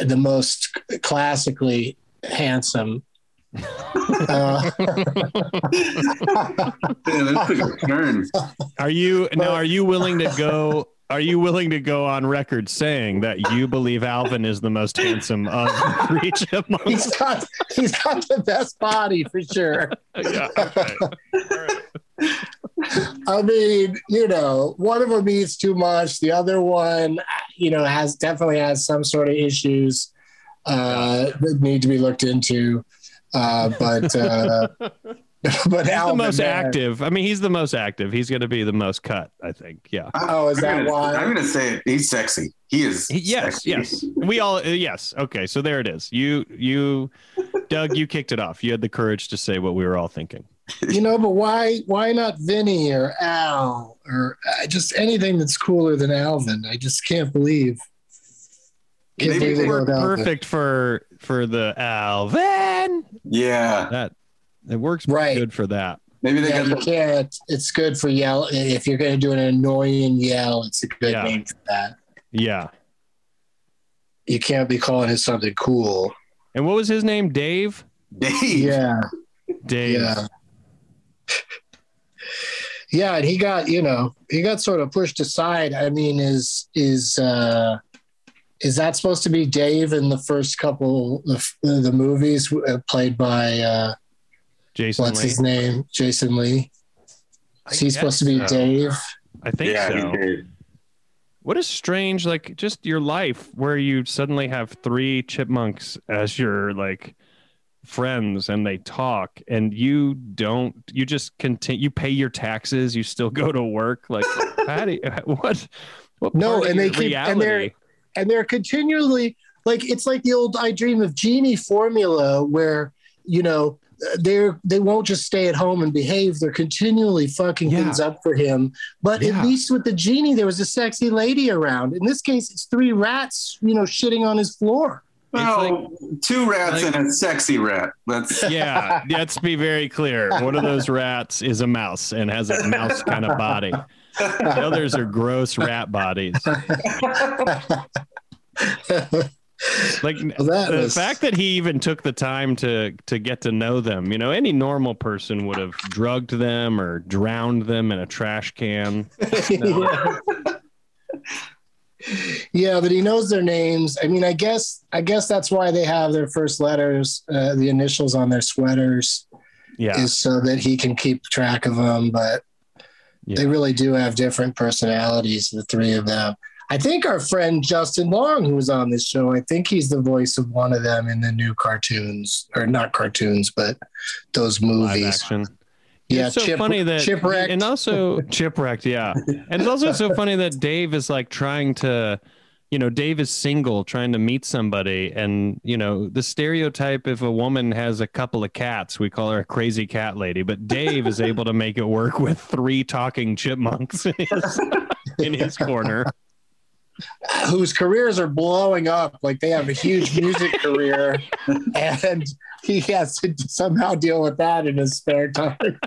the most classically handsome. Uh, Yeah, that took a turn. Are you now? Are you willing to go? Are you willing to go on record saying that you believe Alvin is the most handsome of the three chipmunks? he's got he's got the best body for sure. yeah. Okay. I mean, you know, one of them eats too much. The other one, you know, has definitely has some sort of issues uh, that need to be looked into. Uh, but uh, but He's the most there- active. I mean, he's the most active. He's going to be the most cut. I think. Yeah. Oh, is I'm that gonna, why? I'm gonna say it. He's sexy. He is. He- yes. sexy. Yes. We all. uh, yes. Okay. So there it is. You. You. Doug, you kicked it off. You had the courage to say what we were all thinking. You know, but why why not Vinny or Al or uh, just anything that's cooler than Alvin? I just can't believe. Can't Maybe believe they they were wrote Alvin. Perfect for for the Alvin. Yeah. That it works Right. good for that. Maybe they Yeah, got the, can't. It's good for yell. If you're going to do an annoying yell, it's a good Yeah. name for that. Yeah. You can't be calling it something cool. And what was his name? Dave. Dave. Yeah, Dave. yeah, yeah. And he got, you know, he got sort of pushed aside. I mean, is is uh, is that supposed to be Dave in the first couple of the movies uh, played by uh, Jason what's Lee. his name, Jason Lee? Is he supposed to be so. Dave? I think Yeah, so. What a strange, like, just your life where you suddenly have three chipmunks as your like friends and they talk and you don't you just continue you pay your taxes you still go to work like how do you, what what No, and they your keep- and they're- reality? And they're continually like it's like the old I dream of Jeannie formula where you know they're they won't just stay at home and behave they're continually fucking Yeah. things up for him but Yeah. at least with the genie there was a sexy lady around in this case it's three rats you know shitting on his floor Well, two rats like- and a sexy rat. That's yeah let's be very clear one of those rats is a mouse and has a mouse kind of body the others are gross rat bodies like Well, the fact that he even took the time to to get to know them you know any normal person would have drugged them or drowned them in a trash can yeah. yeah but he knows their names i mean i guess i guess that's why they have their first letters uh, the initials on their sweaters Yeah. is so that he can keep track of them. But Yeah. they really do have different personalities, the three of them. I think our friend Justin Long, who was on this show, I think he's the voice of one of them in the new cartoons, or not cartoons, but those movies. Yeah, it's so Chip- funny that Chipwrecked. and also chipwrecked, yeah. And it's also so funny that Dave is like trying to, you know, Dave is single, trying to meet somebody, and you know, the stereotype if a woman has a couple of cats, we call her a crazy cat lady. But Dave is able to make it work with three talking chipmunks in his, in his corner. whose careers are blowing up. Like they have a huge music career, and he has to somehow deal with that in his spare time.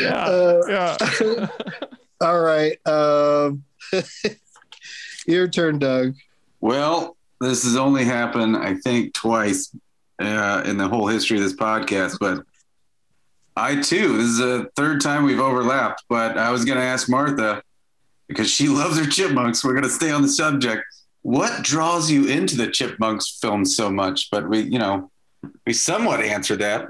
Yeah, Uh, yeah. All right. Um, your turn, Doug. Well, this has only happened, I think, twice uh, in the whole history of this podcast. But I too, this is the third time we've overlapped. But I was going to ask Martha because she loves her chipmunks. We're going to stay on the subject. What draws you into the chipmunks film so much? But we, you know, we somewhat answered that.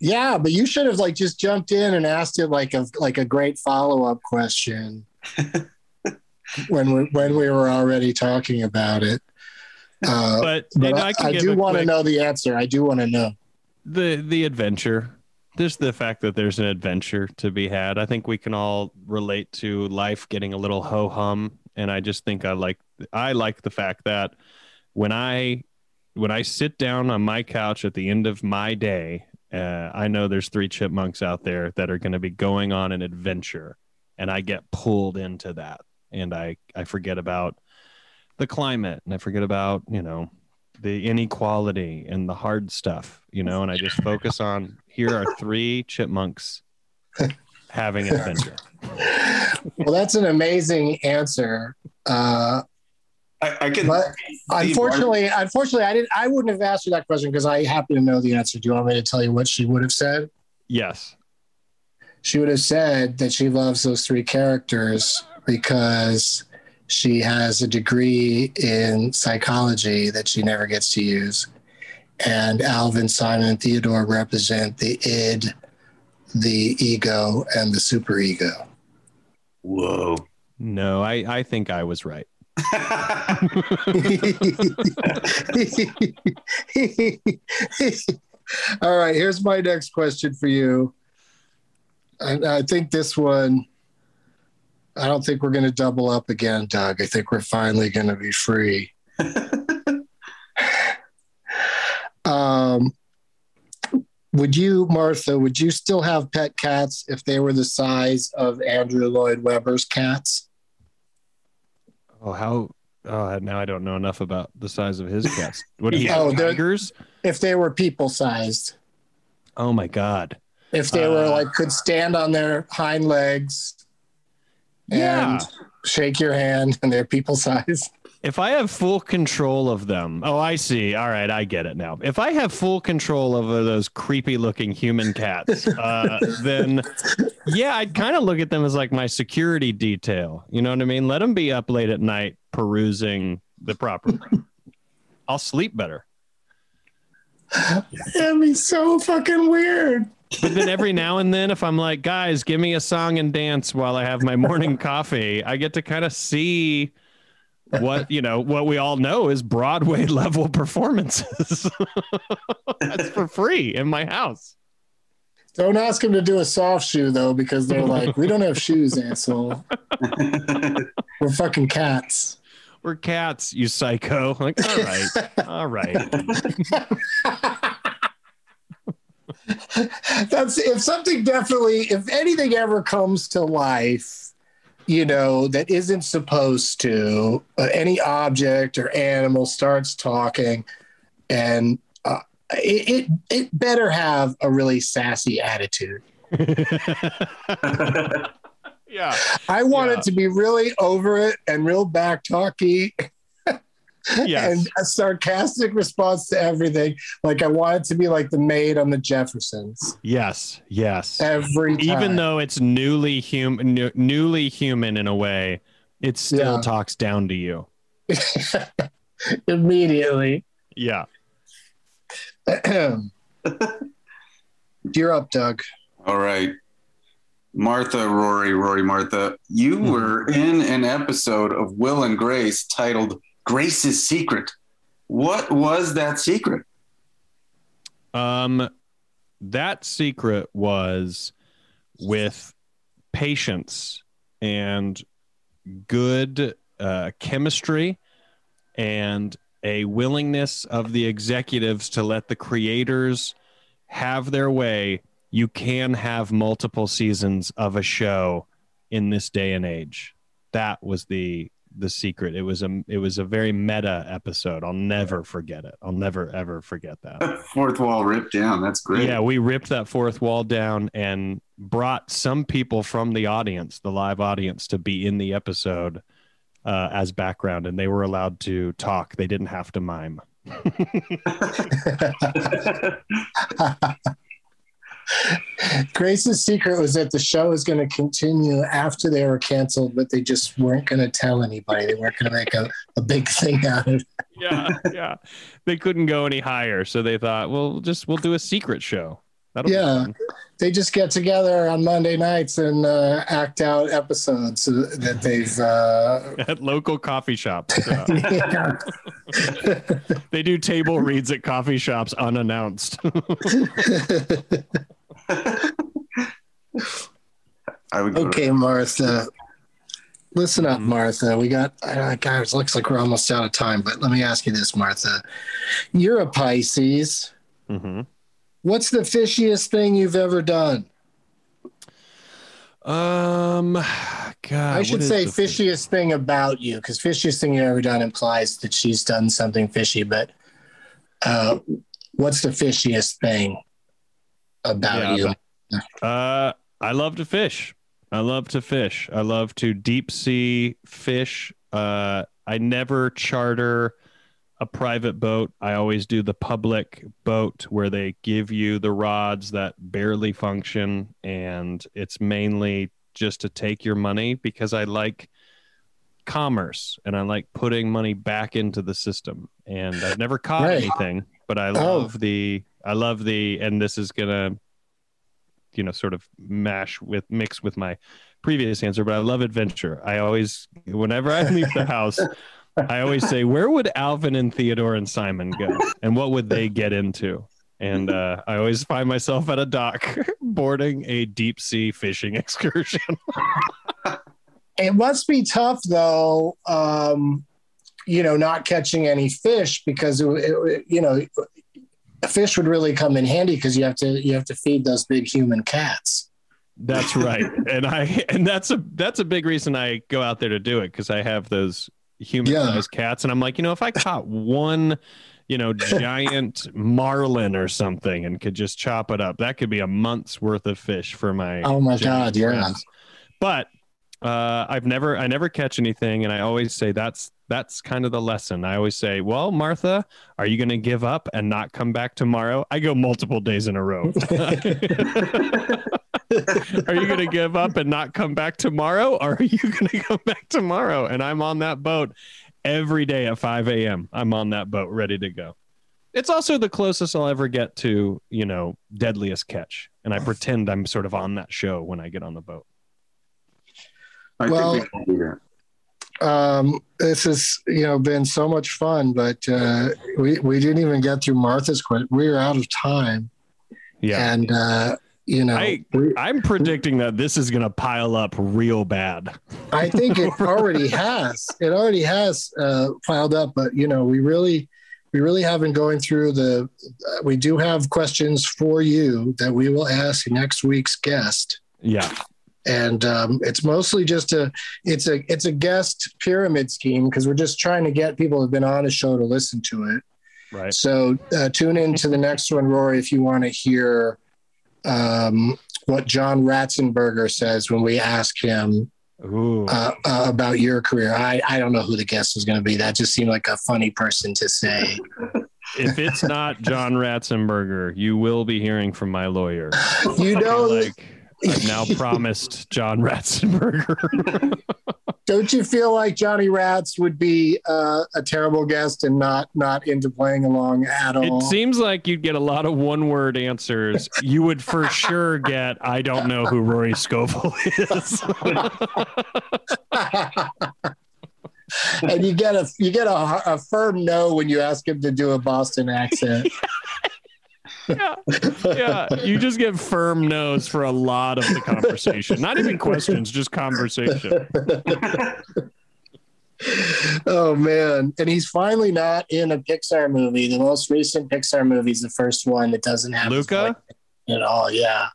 Yeah, but you should have like just jumped in and asked it like a like a great follow up question when we when we were already talking about it. Uh, But, but I, I, can I do want to know the answer. I do want to know. the the adventure just the fact that there's an adventure to be had i think we can all relate to life getting a little ho hum and i just think i like i like the fact that when i when i sit down on my couch at the end of my day uh, i know there's three chipmunks out there that are going to be going on an adventure and i get pulled into that and i i forget about the climate and i forget about you know the inequality and the hard stuff, you know, and I just focus on here are three chipmunks having an adventure. Well, that's an amazing answer. Uh, I, I can. but unfortunately, unfortunately, I didn't. I wouldn't have asked you that question because I happen to know the answer. Do you want me to tell you what she would have said? Yes. She would have said that she loves those three characters because she has a degree in psychology that she never gets to use. And Alvin, Simon, and Theodore represent the id, the ego, and the superego. Whoa. No, I, I think I was right. All right, here's my next question for you. And I think this one, I don't think we're going to double up again, Doug. I think we're finally going to be free. um, would you, Martha, would you still have pet cats if they were the size of Andrew Lloyd Webber's cats? Oh, how? Oh, now I don't know enough about the size of his cats. What do you Oh, have? Tigers? If they were people sized? Oh my God. if they were Uh, like could stand on their hind legs Yeah. and shake your hand and they're people sized. If I have full control of them, oh, I see. All right, I get it now. If I have full control over those creepy looking human cats, uh, then yeah, I'd kind of look at them as like my security detail. You know what I mean? Let them be up late at night perusing the property. I'll sleep better. That'd be so fucking weird. But then every now and then, if I'm like, guys, give me a song and dance while I have my morning coffee, I get to kind of see what you know what we all know is Broadway level performances. That's for free in my house. Don't ask them to do a soft shoe though, because they're like, we don't have shoes, asshole. We're fucking cats. We're cats, you psycho. Like, all right, all right. That's if something definitely, if anything ever comes to life, you know, that isn't supposed to, uh, any object or animal starts talking, and it, it it better have a really sassy attitude. yeah. I want Yeah. it to be really over it and real back talky Yes. and a sarcastic response to everything. Like I want it to be like the maid on the Jeffersons Yes. Yes. every time. Even though it's newly human, new, newly human in a way, it still Yeah. talks down to you. immediately. Yeah. You're up, Doug. All right. Martha, Rory, Rory, Martha, you Hmm. were in an episode of Will and Grace titled Grace's Secret. What was that secret? Um, that secret was with patience and good uh, chemistry and a willingness of the executives to let the creators have their way. You can have multiple seasons of a show in this day and age. That was the the secret. It was a it was a very meta episode. I'll never forget it. I'll never ever forget that. Fourth wall ripped down. That's great. Yeah, we ripped that fourth wall down and brought some people from the audience, the live audience, to be in the episode uh, as background, and they were allowed to talk. They didn't have to mime. Grace's secret was that the show was going to continue after they were canceled, but they just weren't going to tell anybody. They weren't going to make a, a big thing out of it. Yeah, yeah. They couldn't go any higher, so they thought, well, just we'll do a secret show. That'll Yeah. They just get together on Monday nights and uh, act out episodes that they've. Uh, at local coffee shops. Uh, they do table reads at coffee shops unannounced. I would go to- Okay, Martha. Listen up, Martha. We got, uh, guys, looks like we're almost out of time, but let me ask you this, Martha. You're a Pisces. hmm What's the fishiest thing you've ever done? Um, God, I should say the fish- fishiest thing about you, because fishiest thing you've ever done implies that she's done something fishy. But uh, what's the fishiest thing about Yeah, you? Uh, I love to fish. I love to fish. I love to deep sea fish. Uh, I never charter a private boat. I always do the public boat where they give you the rods that barely function, and it's mainly just to take your money because I like commerce and I like putting money back into the system. And I've never caught Right. anything, but I oh. love the I love the and this is gonna you know sort of mash with mix with my previous answer but i love adventure i always whenever i leave the house i always say where would alvin and theodore and simon go and what would they get into and uh, i always find myself at a dock boarding a deep sea fishing excursion It must be tough, though, um, you know, not catching any fish because, it, it, you know, a fish would really come in handy because you have to you have to feed those big human cats. That's right. and I and that's a that's a big reason I go out there to do it because I have those human sized cats and I'm like, you know, if I caught one, you know, giant marlin or something and could just chop it up, that could be a month's worth of fish for my Oh my giant God, yeah. friends. But uh, I've never I never catch anything and I always say that's that's kind of the lesson. I always say, "Well, Martha, are you going to give up and not come back tomorrow?" I go multiple days in a row. are you going to give up and not come back tomorrow? Or are you going to come back tomorrow? And I'm on that boat every day at 5 a.m. I'm on that boat ready to go. It's also the closest I'll ever get to, you know, deadliest catch. And I pretend I'm sort of on that show when I get on the boat. I Well- think we can do that. Um, this has you know been so much fun, but uh, we we didn't even get through Martha's question. We are out of time, Yeah. and uh, you know, I, i'm predicting that this is going to pile up real bad. I think it already has. It already has uh, piled up, but you know, we really, we really have been going through the. Uh, we do have questions for you that we will ask next week's guest, Yeah. and um, it's mostly just a. It's a it's a guest pyramid scheme because we're just trying to get people who've been on the show to listen to it. Right. So uh, tune in to the next one, Rory, if you want to hear um, what John Ratzenberger says when we ask him Ooh. uh, uh, about your career. I, I don't know who the guest is going to be. That just seemed like a funny person to say. if it's not John Ratzenberger, you will be hearing from my lawyer. You know, like I've now promised John Ratzenberger. Don't you feel like Johnny Rats would be uh, a terrible guest and not not into playing along at all? It seems like you'd get a lot of one word answers. You would for sure get, I don't know who Rory Scovel is. and you get a you get a, a firm no when you ask him to do a Boston accent. Yeah. yeah. You just get firm no's for a lot of the conversation. Not even questions, just conversation. oh man. And he's finally not in a Pixar movie. The most recent Pixar movie is the first one that doesn't have Luca? at all. Yeah.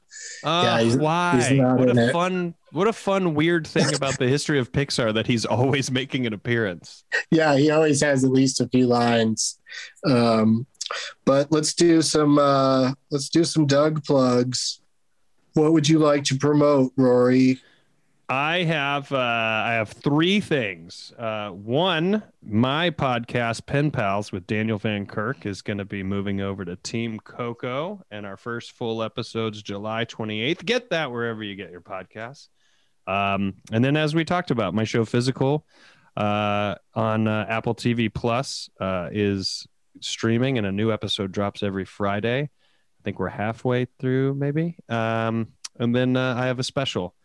Uh, Yeah, he's- why? he's not what a it. fun, what a fun, weird thing about the history of Pixar that he's always making an appearance. Yeah, he always has at least a few lines. Um, but let's do some uh, let's do some Doug plugs. What would you like to promote, Rory? I have uh, I have three things. Uh, one, my podcast Pen Pals with Daniel Van Kirk is going to be moving over to Team Coco, and our first full episode's July 28th. Get that wherever you get your podcasts. Um, and then, as we talked about, my show Physical uh, on uh, Apple TV Plus uh, is streaming, and a new episode drops every Friday. I think we're halfway through, maybe. Um, and then uh, I have a special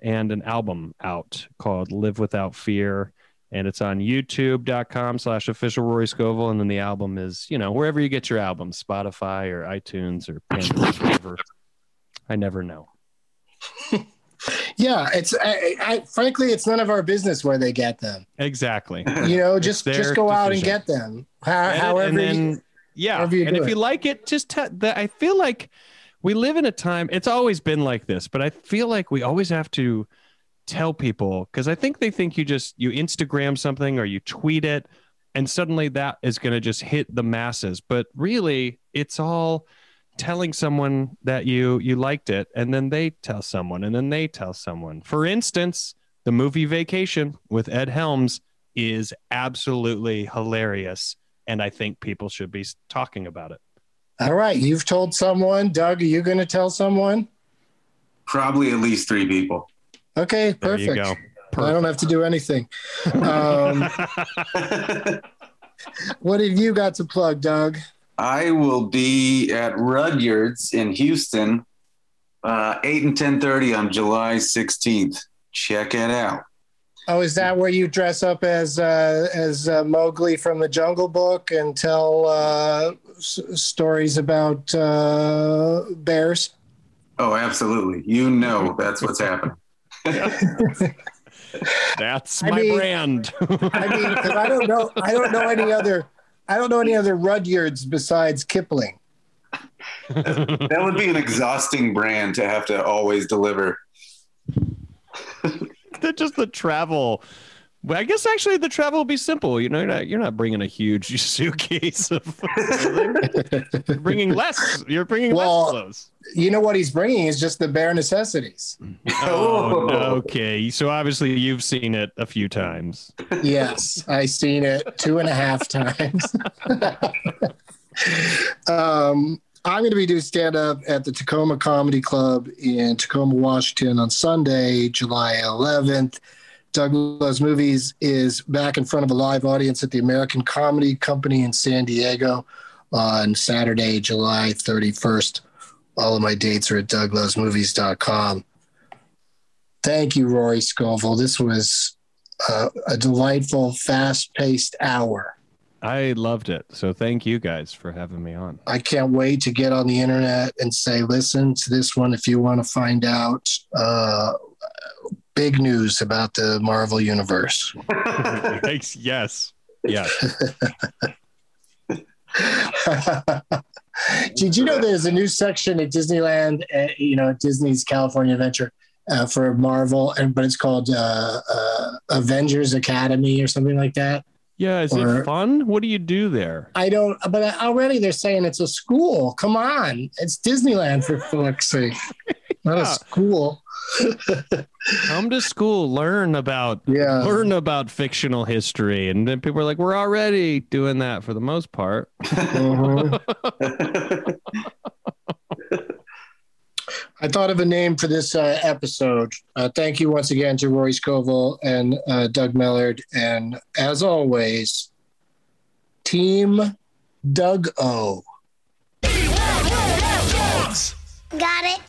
and an album out called Live Without Fear. And it's on youtube.com slash official Rory Scovel. And then the album is, you know, wherever you get your albums, Spotify or iTunes or Pandora, whatever. I never know. Yeah, it's I, I, frankly, it's none of our business where they get them. Exactly. You know, just just go out and get them. How, Edit however, and then you- yeah however and if it. you like it just te- the, i feel like we live in a time it's always been like this but i feel like we always have to tell people because i think they think you just you instagram something or you tweet it and suddenly that is going to just hit the masses but really it's all telling someone that you you liked it and then they tell someone and then they tell someone for instance the movie vacation with ed helms is absolutely hilarious and i think people should be talking about it all right, you've told someone. Doug, are you going to tell someone? Probably at least three people. Okay, there perfect. you go I don't have to do anything. Um, what have you got to plug, Doug? I will be at Rudyard's in Houston, uh, eight and ten thirty on July sixteenth. Check it out. Oh, is that where you dress up as uh, as uh, Mowgli from the Jungle Book and tell uh, s- stories about uh, bears? Oh, absolutely. You know that's what's happening. that's I my mean- brand I mean, because I don't know, I don't know any other, I don't know any other Rudyards besides Kipling. That would be an exhausting brand to have to always deliver. just the travel well, I guess actually the travel will be simple. You know, you're not, you're not bringing a huge suitcase of you're bringing less. You're bringing Well- less clothes. You know what he's bringing is just the bare necessities. Oh, no, okay. So obviously you've seen it a few times. Yes, I've seen it two and a half times. um, I'm going to be doing stand up at the Tacoma Comedy Club in Tacoma, Washington on Sunday, July 11th. Doug Loves Movies is back in front of a live audience at the American Comedy Company in San Diego on Saturday, July 31st. All of my dates are at douglovesmovies.com. Thank you, Rory Scovel. This was uh, a delightful, fast paced hour. I loved it. So thank you guys for having me on. I can't wait to get on the internet and say, listen to this one if you want to find out uh, big news about the Marvel Universe. Thanks. Yes. Yes. Did you know there's a new section at Disneyland, uh, you know, Disney's California Adventure uh, for Marvel, and but it's called uh, uh, Avengers Academy or something like that? Yeah. Is Or- it fun? What do you do there? I don't, but already they're saying it's a school. Come on, it's Disneyland for fuck's sake, not Yeah. a school. Come to school, learn about Yeah. learn about fictional history. And then people are like, we're already doing that for the most part. Mhm. I thought of a name for this uh, episode. Uh, thank you once again to Rory Scovel and uh, Doug Mellard. And as always, Team Doug O. Got it.